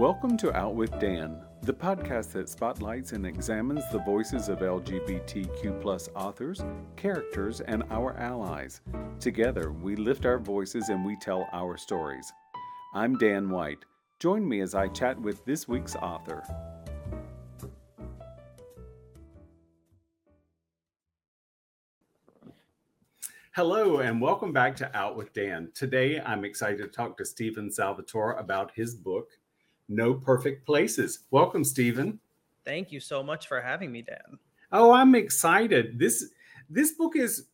Welcome to Out with Dan, the podcast that spotlights and examines the voices of LGBTQ authors, characters, and our allies. Together, we lift our voices and we tell our stories. I'm Dan White. Join me as I chat with this week's author. Hello, and welcome back to Out with Dan. Today, I'm excited to talk to Steven Salvatore about his book, No Perfect Places. Welcome, Steven. Thank you so much for having me, Dan. Oh, I'm excited. This this book is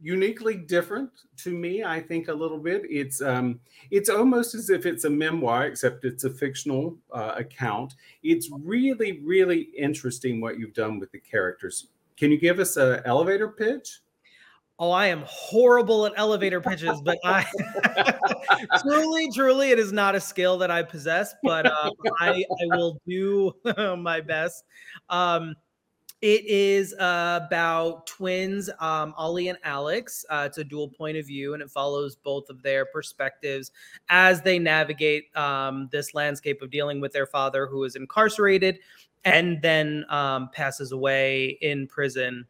uniquely different to me. I think a little bit. It's um, it's almost as if it's a memoir, except it's a fictional uh, account. It's really, really interesting what you've done with the characters. Can you give us an elevator pitch? Oh, I am horrible at elevator pitches, but I truly, truly, it is not a skill that I possess, but uh, I, I will do my best. Um, it is uh, about twins, um, Ollie and Alex. Uh, it's a dual point of view, and it follows both of their perspectives as they navigate um, this landscape of dealing with their father, who is incarcerated and then um, passes away in prison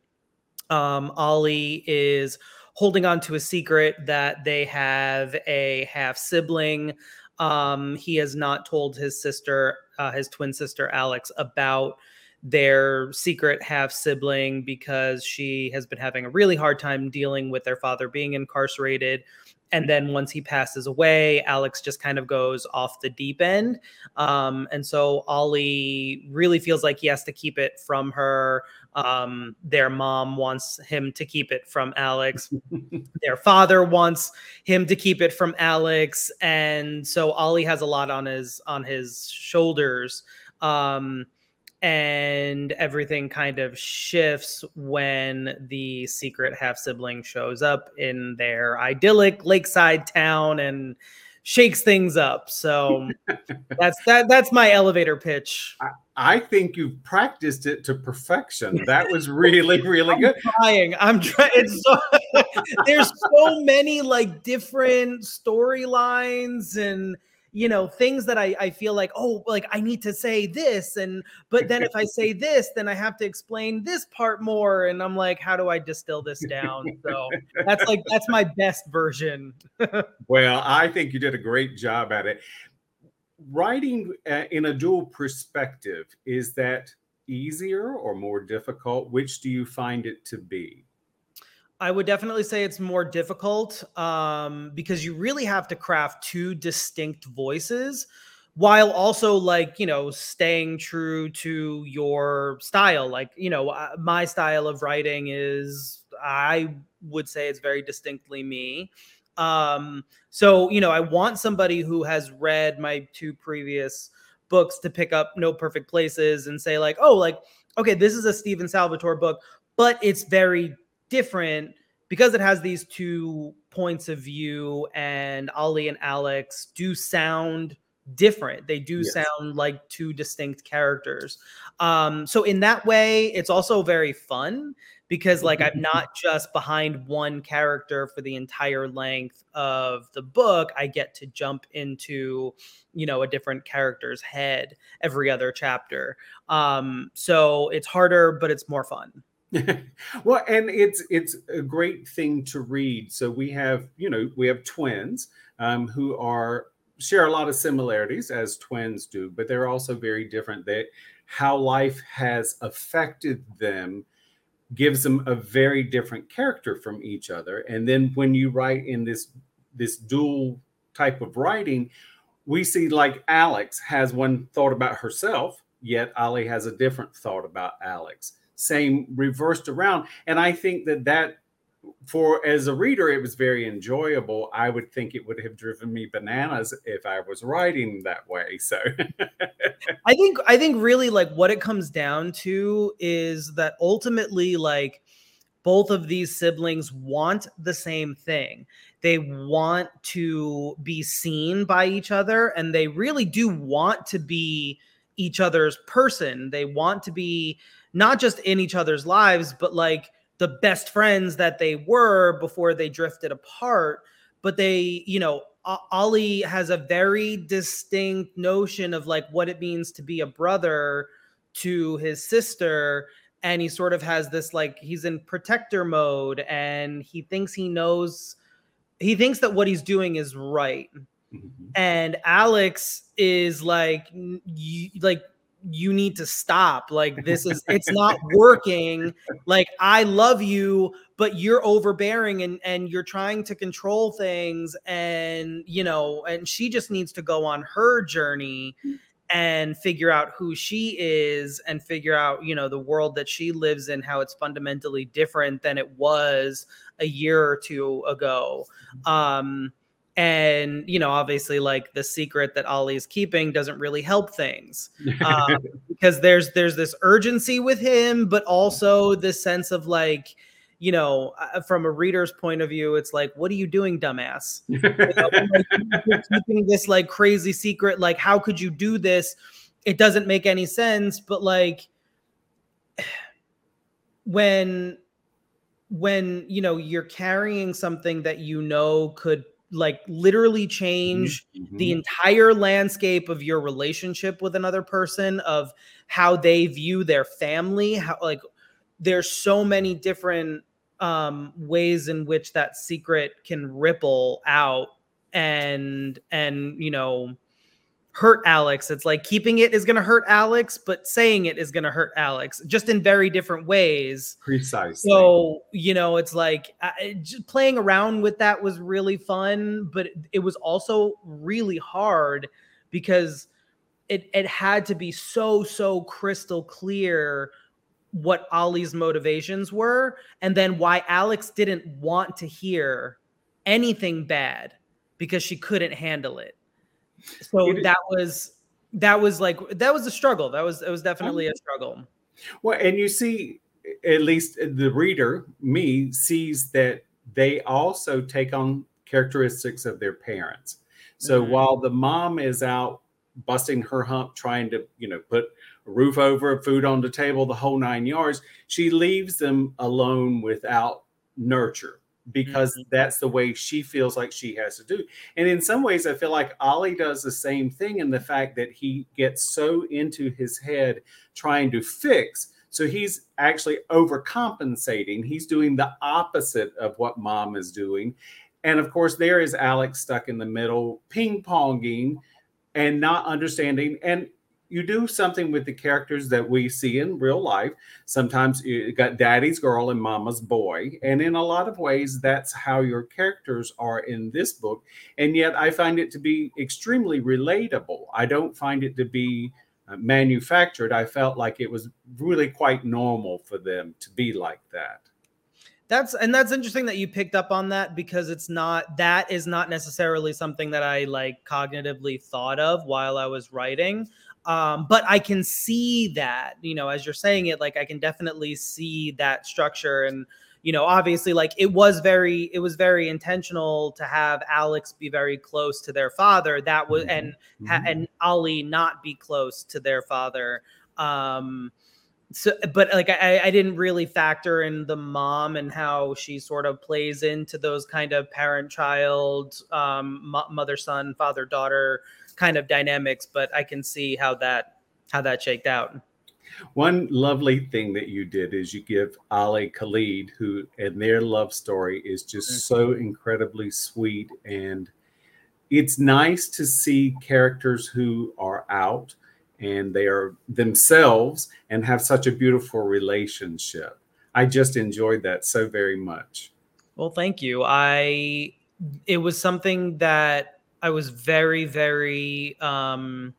um, Ollie is holding on to a secret that they have a half sibling. Um, he has not told his sister, uh, his twin sister Alex, about their secret half sibling because she has been having a really hard time dealing with their father being incarcerated. And then once he passes away, Alex just kind of goes off the deep end. Um, and so Ollie really feels like he has to keep it from her. Um, their mom wants him to keep it from Alex. their father wants him to keep it from Alex, and so Ollie has a lot on his on his shoulders. Um, and everything kind of shifts when the secret half sibling shows up in their idyllic lakeside town and shakes things up. So that's that that's my elevator pitch. I, I, think you've practiced it to perfection. That was really really I'm good. Trying. I'm trying. So, there's so many like different storylines and you know things that I, I feel like oh like i need to say this and but then if i say this then i have to explain this part more and i'm like how do i distill this down? So that's like that's my best version. Well i think you did a great job at it. Writing uh, in a dual perspective is that easier or more difficult? Which do you find it to be I would definitely say it's more difficult um, because you really have to craft two distinct voices while also like you know staying true to your style. Like you know uh, my style of writing is i would say it's very distinctly me. Um so you know i want somebody who has read my two previous books to pick up no perfect places and say like oh like okay this is a steven salvatore book but it's very different because it has these two points of view and Ollie and Alex do sound different. They do yes. sound like two distinct characters. Um, so in that way, it's also very fun because like I'm not just behind one character for the entire length of the book. I get to jump into, you know, a different character's head every other chapter. Um, so it's harder, but it's more fun. well, and it's it's a great thing to read. So we have, you know, we have twins um, who are share a lot of similarities as twins do, but they're also very different. That how life has affected them gives them a very different character from each other. And then when you write in this this dual type of writing, we see like Alex has one thought about herself, yet Ollie has a different thought about Alex same reversed around. And I think that that for as a reader it was very enjoyable. I would think it would have driven me bananas if i was writing that way so. I think i think really like what it comes down to is that ultimately like both of these siblings want the same thing. They want to be seen by each other and they really do want to be each other's person. They want to be not just in each other's lives, but like the best friends that they were before they drifted apart. But they, you know, Ollie has a very distinct notion of like what it means to be a brother to his sister and he sort of has this like he's in protector mode and he thinks he knows he thinks that what he's doing is right mm-hmm. and alex is like you, like you need to stop like this is it's not working like i love you but you're overbearing and and you're trying to control things and you know and she just needs to go on her journey and figure out who she is and figure out you know the world that she lives in how it's fundamentally different than it was a year or two ago mm-hmm. um and you know obviously like the secret that ollie's keeping doesn't really help things um, because there's there's this urgency with him but also this sense of like you know uh, from a reader's point of view it's like what are you doing dumbass? You know, like, keeping this like crazy secret like how could you do this? It doesn't make any sense but like when when you know you're carrying something that you know could like literally change mm-hmm. the entire landscape of your relationship with another person of how they view their family how like there's so many different um ways in which that secret can ripple out and and you know hurt Alex. It's like keeping it is going to hurt Alex, but saying it is going to hurt Alex, just in very different ways. Precisely. So you know, it's like uh, uh, just playing around with that was really fun, but it, it was also really hard because it it had to be so so crystal clear what Ollie's motivations were, and then why Alex didn't want to hear anything bad because she couldn't handle it so it, that was that was like that was a struggle. That was it was definitely a struggle. Well and you see at least the reader me sees that they also take on characteristics of their parents. So mm-hmm. while the mom is out busting her hump trying to you know put a roof over food on the table the whole nine yards she leaves them alone without nurture because mm-hmm. that's the way she feels like she has to do. And in some ways, I feel like Ollie does the same thing in the fact that he gets so into his head trying to fix. So he's actually overcompensating. He's doing the opposite of what mom is doing. And of course, there is Alex stuck in the middle, ping ponging and not understanding. And you do something with the characters that we see in real life. Sometimes you got daddy's girl and mama's boy. And in a lot of ways, that's how your characters are in this book. And yet I find it to be extremely relatable. I don't find it to be uh, manufactured. I felt like it was really quite normal for them to be like that. That's and that's interesting that you picked up on that because it's not that is not necessarily something that I like cognitively thought of while I was writing. Um, but I can see that, you know, as you're saying it, like I can definitely see that structure. And, you know, obviously, like it was very, it was very intentional to have Alex be very close to their father. That was, and mm-hmm. and Ollie not be close to their father. Um, so but like I, I didn't really factor in the mom and how she sort of plays into those kind of parent child um, mother son father daughter kind of dynamics, but I can see how that how that shaked out. One lovely thing that you did is you give Ollie Khalid, who and their love story is just mm-hmm. so incredibly sweet. And it's nice to see characters who are out and they are themselves and have such a beautiful relationship. I just enjoyed that so very much. Well, thank you. I it was something that I was very, very um,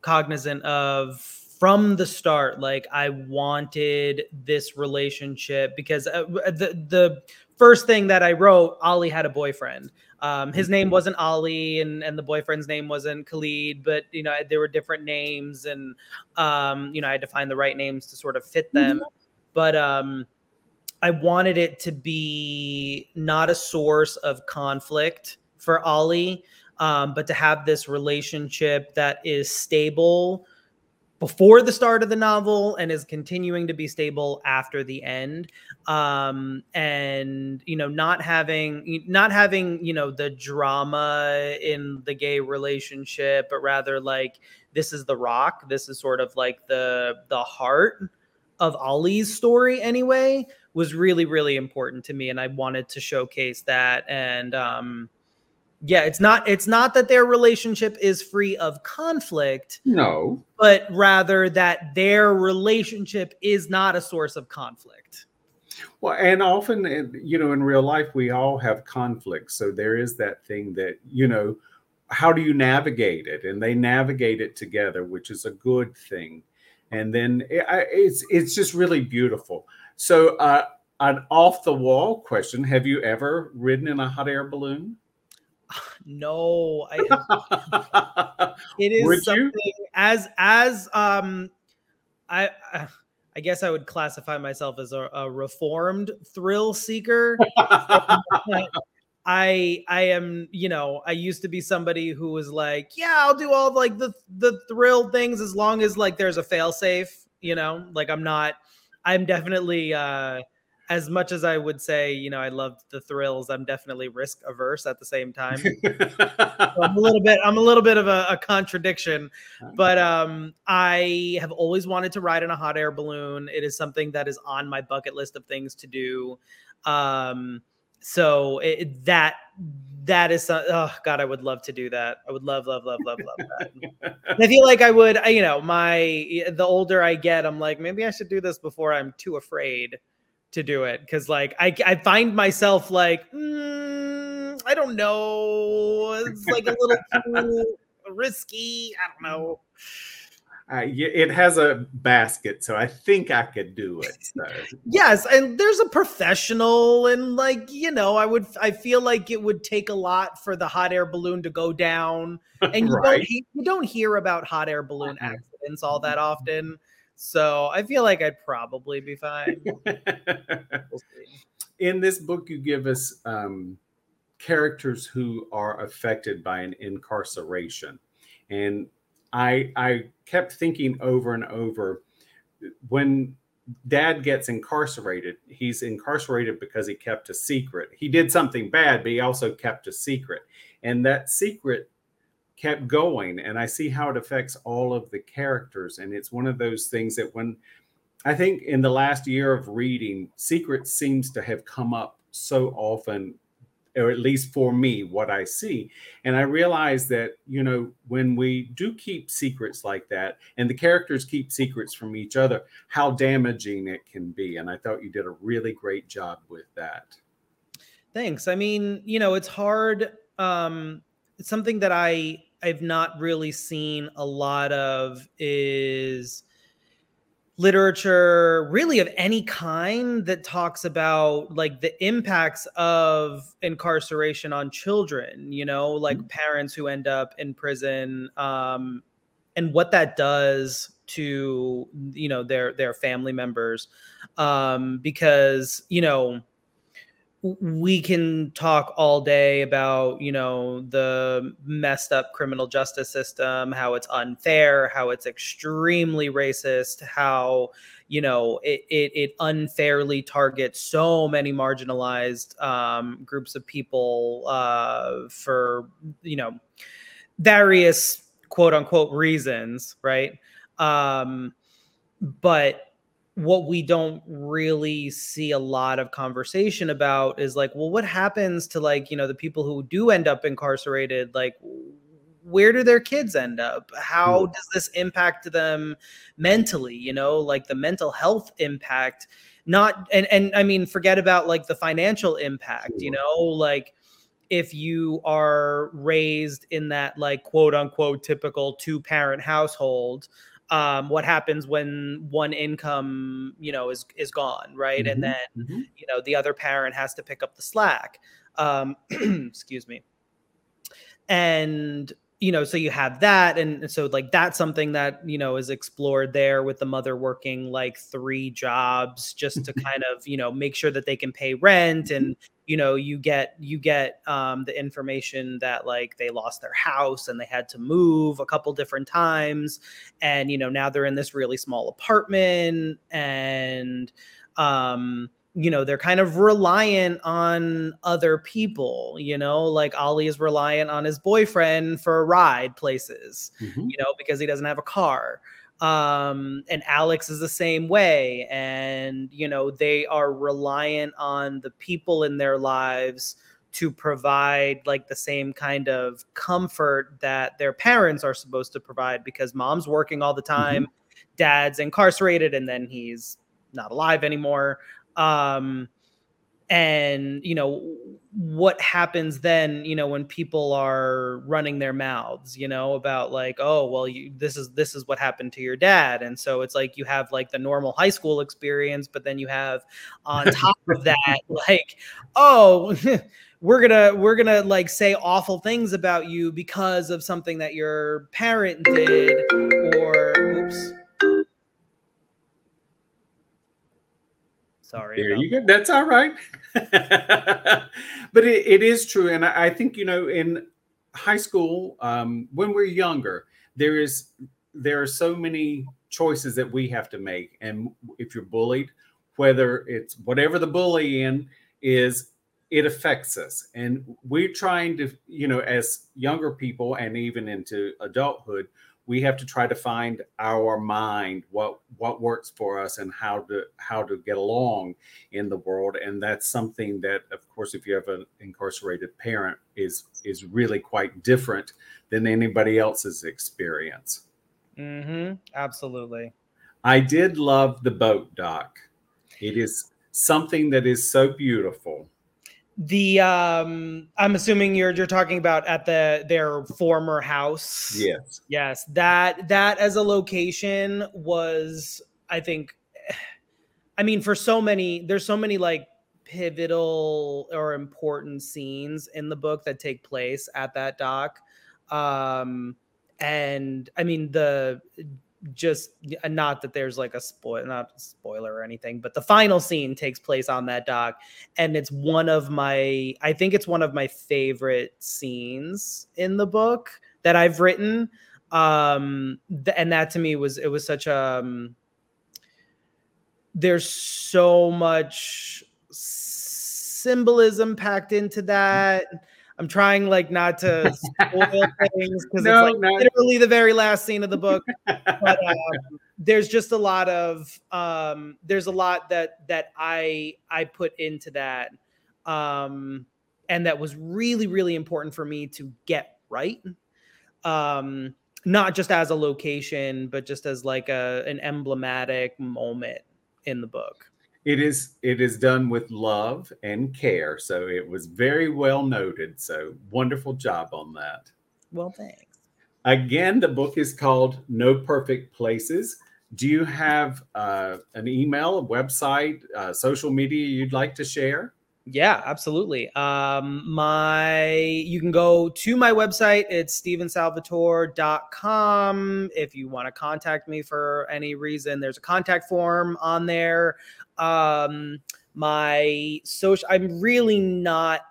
cognizant of from the start. Like I wanted this relationship because uh, the the first thing that I wrote, Ollie had a boyfriend. Um, his name mm-hmm. wasn't Ollie, and and the boyfriend's name wasn't Khalid, but you know there were different names, and um, you know I had to find the right names to sort of fit them. Mm-hmm. But um, I wanted it to be not a source of conflict for Ollie, um, but to have this relationship that is stable before the start of the novel and is continuing to be stable after the end. Um and you know not having not having you know the drama in the gay relationship but rather like this is the rock. This is sort of like the the heart of Ollie's story anyway was really really important to me and I wanted to showcase that. And um yeah it's not it's not that their relationship is free of conflict no. but rather that their relationship is not a source of conflict. Well and often you know in real life we all have conflicts. So there is that thing that you know how do you navigate it? And they navigate it together which is a good thing. And then it, it's it's just really beautiful. So uh an off the wall question have you ever ridden in a hot air balloon no, I, it is Would something you? as as um, I. I guess I would classify myself as a, a reformed thrill seeker. I I am, you know, I used to be somebody who was like, yeah, I'll do all like the the thrill things as long as like there's a fail safe, you know, like I'm not I'm definitely uh as much as I would say, you know, I loved the thrills, I'm definitely risk averse at the same time. so I'm a little bit, I'm a little bit of a, a, contradiction, but um, I have always wanted to ride in a hot air balloon. It is something that is on my bucket list of things to do. Um, so it, that that is oh god i would love to do that i would love love love love love that i feel like i would you know my the older i get i'm like maybe i should do this before i'm too afraid to do it because like I, I find myself like mm, I don't know it's like a little too risky I don't know. Uh, it has a basket, so I think I could do it. So. yes, and there's a professional, and like you know, I would, I feel like it would take a lot for the hot air balloon to go down, and you right. don't, you don't hear about hot air balloon accidents all that often. So I feel like I'd probably be fine. we'll In this book, you give us um, characters who are affected by an incarceration, and I I kept thinking over and over when dad gets incarcerated he's incarcerated because he kept a secret. He did something bad but he also kept a secret. And that secret kept going and i see how it affects all of the characters and it's one of those things that when i think in the last year of reading secret seems to have come up so often or at least for me what i see. And i realize that you know when we do keep secrets like that and the characters keep secrets from each other how damaging it can be and i thought you did a really great job with that. Thanks. I mean you know it's hard um it's something that i I've not really seen a lot of is literature really of any kind that talks about like the impacts of incarceration on children you know like mm-hmm. parents who end up in prison um and what that does to you know their their family members um because you know we can talk all day about you know the messed up criminal justice system how it's unfair how it's extremely racist how you know it it, it unfairly targets so many marginalized um, groups of people uh, for you know various quote unquote reasons right? Um, but what we don't really see a lot of conversation about is like well what happens to like you know the people who do end up incarcerated? Like where do their kids end up? How hmm. does this impact them mentally you know like the mental health impact? Not and and i mean forget about like the financial impact you know? Like if you are raised in that like quote unquote typical two parent household um, what happens when one income you know is is gone right mm-hmm. and then mm-hmm. you know the other parent has to pick up the slack um, excuse me and you know, so you have that. And so, like, that's something that, you know, is explored there with the mother working like three jobs just to kind of, you know, make sure that they can pay rent. And, you know, you get, you get um, the information that like they lost their house and they had to move a couple different times. And, you know, now they're in this really small apartment and, um, you know they're kind of reliant on other people you know like ollie is reliant on his boyfriend for a ride places mm-hmm. you know because he doesn't have a car um and alex is the same way and you know they are reliant on the people in their lives to provide like the same kind of comfort that their parents are supposed to provide because mom's working all the mm-hmm. time mm-hmm. dad's incarcerated and then he's not alive anymore um and you know what happens then you know when people are running their mouths you know about like oh well you this is this is what happened to your dad. And so it's like you have like the normal high school experience but then you have on top of that like oh we're gonna we're gonna like say awful things about you because of something that your parent did or Sorry. There you go. That's all right. but it, it is true. And I, I, think, you know, in high school, um, when we're younger, there is there are so many choices that we have to make. And if you're bullied, whether it's whatever the bullying is, it affects us. And we're trying to, you know, as younger people and even into adulthood, we have to try to find our mind what what works for us and how to how to get along in the world. And that's something that of course if you have an incarcerated parent is is really quite different than anybody else's experience. Mm-hmm. Absolutely. I did love the boat doc it is something that is so beautiful the um i'm assuming you're you're talking about at the their former house. Yes. Yes that that as a location was i think i mean for so many there's so many like pivotal or important scenes in the book that take place at that dock. Um and i mean the just not that there's like a spoil not a spoiler or anything but the final scene takes place on that dock and it's one of my i think it's one of my favorite scenes in the book that i've written. Um th- and that to me was it was such a um, there's so much symbolism packed into that I'm trying like not to spoil things because no, it's like no. literally the very last scene of the book. But um, there's just a lot of um, there's a lot that that I I put into that, um, and that was really really important for me to get right. Um, not just as a location, but just as like a an emblematic moment in the book it is it is done with love and care. So it was very well noted. So wonderful job on that. Well thanks. Again the book is called no perfect places. Do you have uh, an email a website uh, social media you'd like to share yeah, absolutely. Um, my you can go to my website. It's stevensalvatore.com. If you want to contact me for any reason, there's a contact form on there. Um, my social I'm really not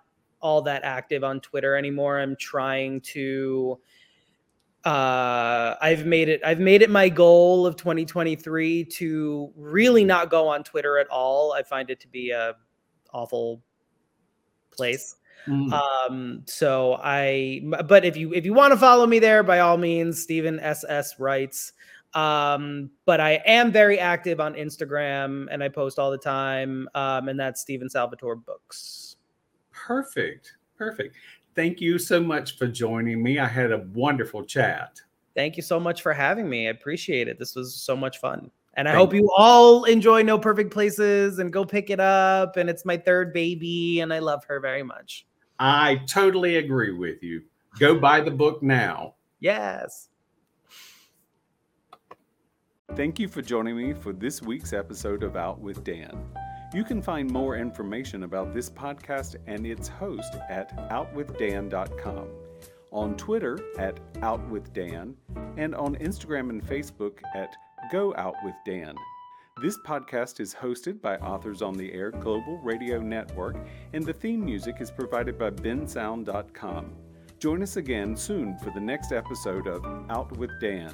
all that active on Twitter anymore. I'm trying to uh i've made it i've made it my goal of 2023 to really not go on twitter at all i find it to be a awful place. Mm. Um, so I, but if you if you want to follow me there, by all means, Steven SS writes. Um, but I am very active on Instagram and I post all the time. Um, and that's Steven Salvatore Books. Perfect. Perfect. Thank you so much for joining me. I had a wonderful chat. Thank you so much for having me. I appreciate it. This was so much fun. And I hope you all enjoy No Perfect Places and go pick it up. And it's my third baby, and I love her very much. I totally agree with you. Go buy the book now. Yes. Thank you for joining me for this week's episode of Out with Dan. You can find more information about this podcast and its host at outwithdan.com. on Twitter at OutWithDan, and on Instagram and Facebook at Go Out with Dan. This podcast is hosted by Authors on the Air Global Radio Network, and the theme music is provided by bensound.com. Join us again soon for the next episode of Out with Dan.